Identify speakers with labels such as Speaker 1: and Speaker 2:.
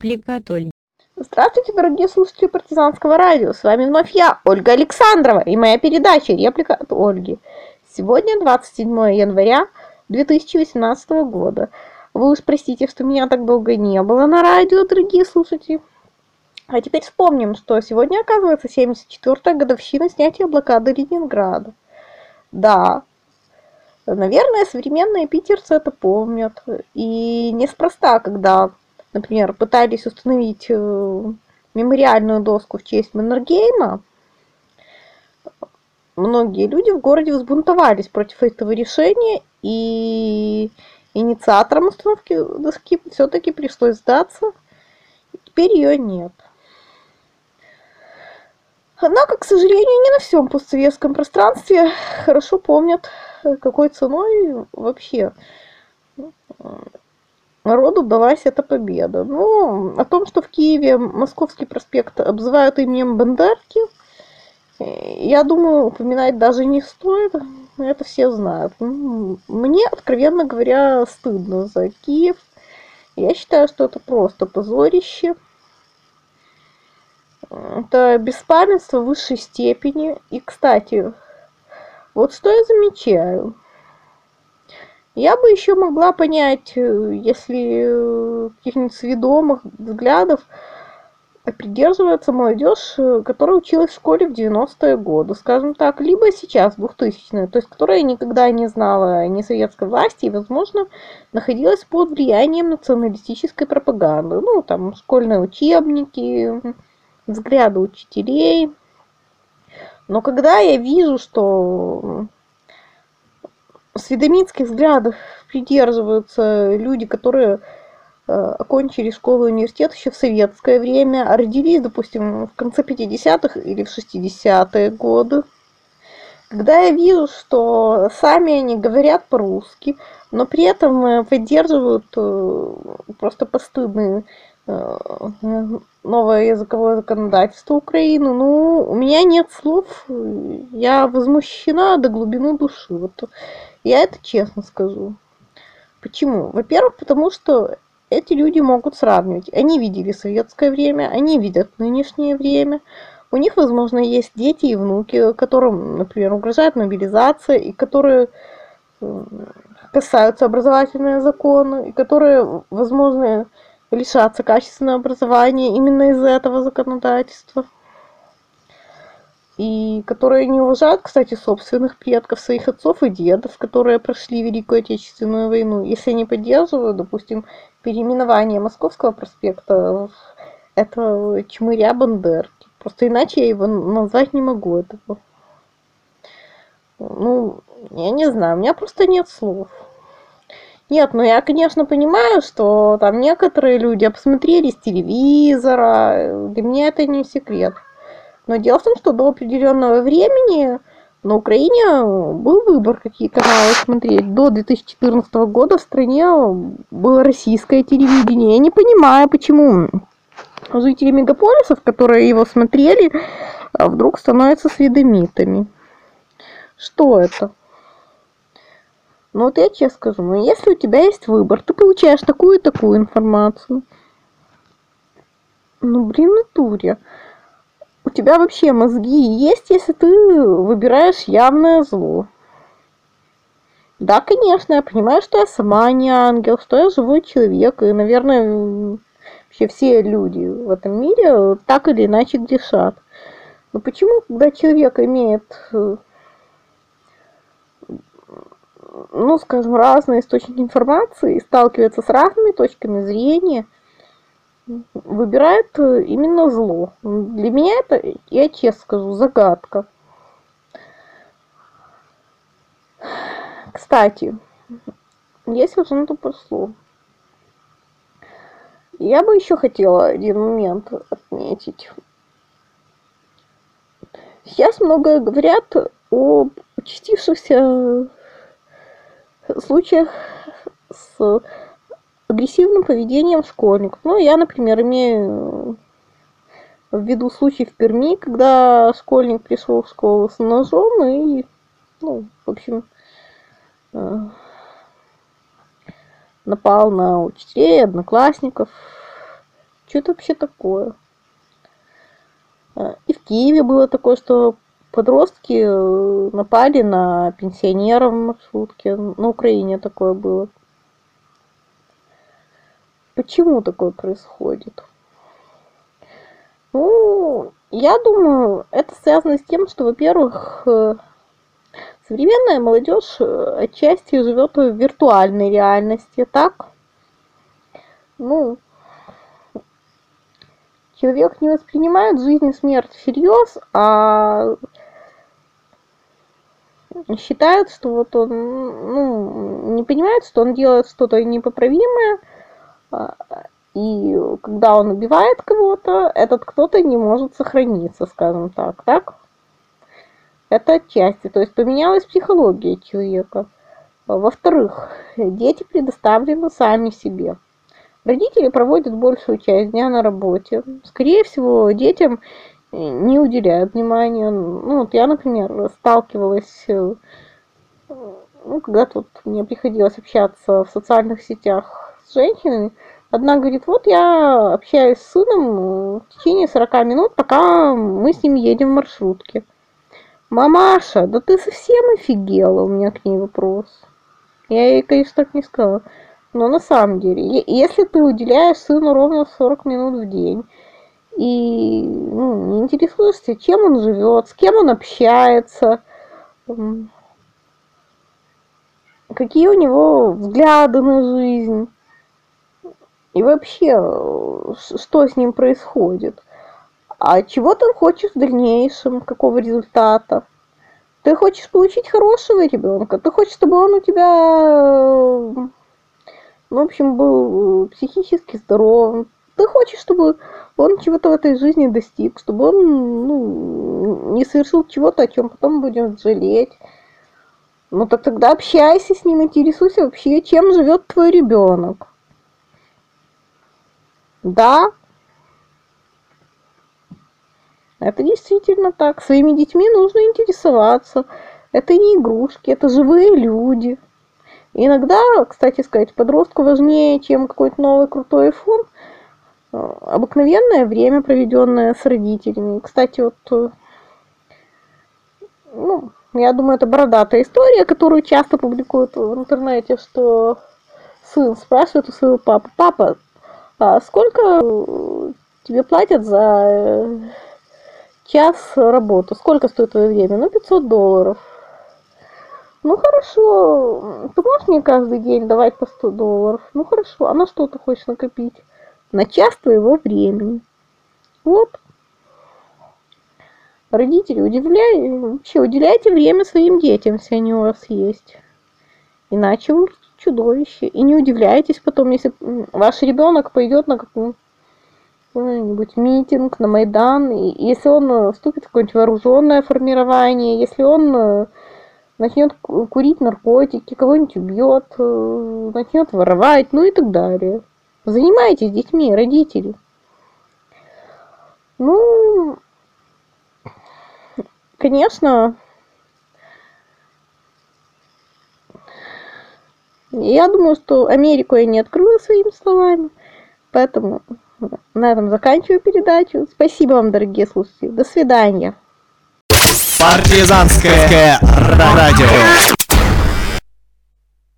Speaker 1: Ольги.
Speaker 2: Здравствуйте, дорогие слушатели партизанского радио. С вами вновь я, Ольга Александрова, и моя передача «Реплика от Ольги». Сегодня 27 января 2018 года. Вы уж простите, что меня так долго не было на радио, дорогие слушатели. А теперь вспомним, что сегодня, оказывается, 74-я годовщина снятия блокады Ленинграда. Да, наверное, современные питерцы это помнят. И неспроста, когда например, пытались установить э, мемориальную доску в честь Маннергейма, многие люди в городе взбунтовались против этого решения, и инициатором установки доски все-таки пришлось сдаться. Теперь ее нет. Однако, к сожалению, не на всем постсоветском пространстве хорошо помнят, какой ценой вообще народу далась эта победа. Ну, о том, что в Киеве Московский проспект обзывают именем Бендерки, я думаю, упоминать даже не стоит. Это все знают. Мне, откровенно говоря, стыдно за Киев. Я считаю, что это просто позорище. Это беспамятство высшей степени. И, кстати, вот что я замечаю – я бы еще могла понять, э, если э, каких-нибудь сведомых взглядов придерживается молодежь, э, которая училась в школе в 90-е годы, скажем так, либо сейчас, в 2000-е, то есть которая никогда не знала ни советской власти и, возможно, находилась под влиянием националистической пропаганды. Ну, там, школьные учебники, взгляды учителей. Но когда я вижу, что сведомитских взглядов придерживаются люди, которые э, окончили школу и университет еще в советское время, а родились, допустим, в конце 50-х или в 60-е годы. Когда я вижу, что сами они говорят по-русски, но при этом э, поддерживают э, просто постыдные новое языковое законодательство Украины. Ну, у меня нет слов, я возмущена до глубины души. Вот я это честно скажу. Почему? Во-первых, потому что эти люди могут сравнивать. Они видели советское время, они видят нынешнее время. У них, возможно, есть дети и внуки, которым, например, угрожает мобилизация, и которые касаются образовательные законы, и которые, возможно, лишатся качественного образования именно из-за этого законодательства и которые не уважают, кстати, собственных предков, своих отцов и дедов, которые прошли Великую Отечественную войну, если они поддерживают, допустим, переименование Московского проспекта это чмыря Бандерки. Просто иначе я его назвать не могу этого. Ну, я не знаю, у меня просто нет слов. Нет, ну я, конечно, понимаю, что там некоторые люди обсмотрели с телевизора. Для меня это не секрет. Но дело в том, что до определенного времени на Украине был выбор, какие каналы смотреть. До 2014 года в стране было российское телевидение. Я не понимаю, почему жители мегаполисов, которые его смотрели, а вдруг становятся сведомитами. Что это? Ну вот я тебе скажу, ну если у тебя есть выбор, ты получаешь такую и такую информацию. Ну блин, натуре у тебя вообще мозги есть, если ты выбираешь явное зло? Да, конечно, я понимаю, что я сама не ангел, что я живой человек, и, наверное, вообще все люди в этом мире так или иначе грешат. Но почему, когда человек имеет, ну, скажем, разные источники информации сталкивается с разными точками зрения – выбирает э, именно зло. Для меня это, я честно скажу, загадка. Кстати, если уже на то пошло, я бы еще хотела один момент отметить. Сейчас много говорят о участившихся случаях с агрессивным поведением школьников. Ну, я, например, имею в виду случай в Перми, когда школьник пришел в школу с ножом и, ну, в общем, э, напал на учителей, одноклассников. Что это вообще такое? А, и в Киеве было такое, что подростки э, напали на пенсионеров в маршрутке. На Украине такое было. Почему такое происходит? Ну, я думаю, это связано с тем, что, во-первых, э, современная молодежь э, отчасти живет в виртуальной реальности, так? Ну, человек не воспринимает жизнь и смерть всерьез, а считает, что вот он ну, не понимает, что он делает что-то непоправимое, а, и когда он убивает кого-то, этот кто-то не может сохраниться, скажем так, так? Это отчасти, то есть поменялась психология человека. Во-вторых, дети предоставлены сами себе. Родители проводят большую часть дня на работе. Скорее всего, детям не уделяют внимания. Ну, вот я, например, сталкивалась, э, ну, когда тут мне приходилось общаться в социальных сетях с женщинами, одна говорит, вот я общаюсь с сыном в течение 40 минут, пока мы с ним едем в маршрутке. Мамаша, да ты совсем офигела, у меня к ней вопрос. Я ей, конечно, так не сказала. Но на самом деле, если ты уделяешь сыну ровно 40 минут в день, и ну, не интересуешься, чем он живет, с кем он общается, какие у него взгляды на жизнь, и вообще, что с ним происходит. А чего ты хочешь в дальнейшем, какого результата? Ты хочешь получить хорошего ребенка, ты хочешь, чтобы он у тебя, в общем, был психически здоров. Ты хочешь, чтобы он чего-то в этой жизни достиг, чтобы он ну, не совершил чего-то, о чем потом будем жалеть. Ну так тогда общайся с ним, интересуйся вообще, чем живет твой ребенок. Да, это действительно так. Своими детьми нужно интересоваться. Это не игрушки, это живые люди. Иногда, кстати сказать, подростку важнее, чем какой-то новый крутой iPhone, обыкновенное время, проведенное с родителями. Кстати, вот, э, ну, я думаю, это бородатая история, которую часто публикуют в интернете, что сын спрашивает у своего папы, папа, а сколько тебе платят за час работы. Сколько стоит твое время? Ну, 500 долларов. Ну, хорошо. Ты можешь мне каждый день давать по 100 долларов? Ну, хорошо. А на что ты хочешь накопить? На час твоего времени. Вот. Родители, удивляй, вообще уделяйте время своим детям, если они у вас есть. Иначе вы чудовище. И не удивляйтесь потом, если ваш ребенок пойдет на какой-нибудь митинг на Майдан, и если он э, вступит в какое-нибудь вооруженное формирование, если он э, начнет курить наркотики, кого-нибудь убьет, э, начнет воровать, ну и так далее. Занимайтесь детьми, родители. Ну, конечно, я думаю, что Америку я не открыла своими словами, поэтому на этом заканчиваю передачу. Спасибо вам, дорогие слушатели. До свидания.
Speaker 1: Партизанское радио.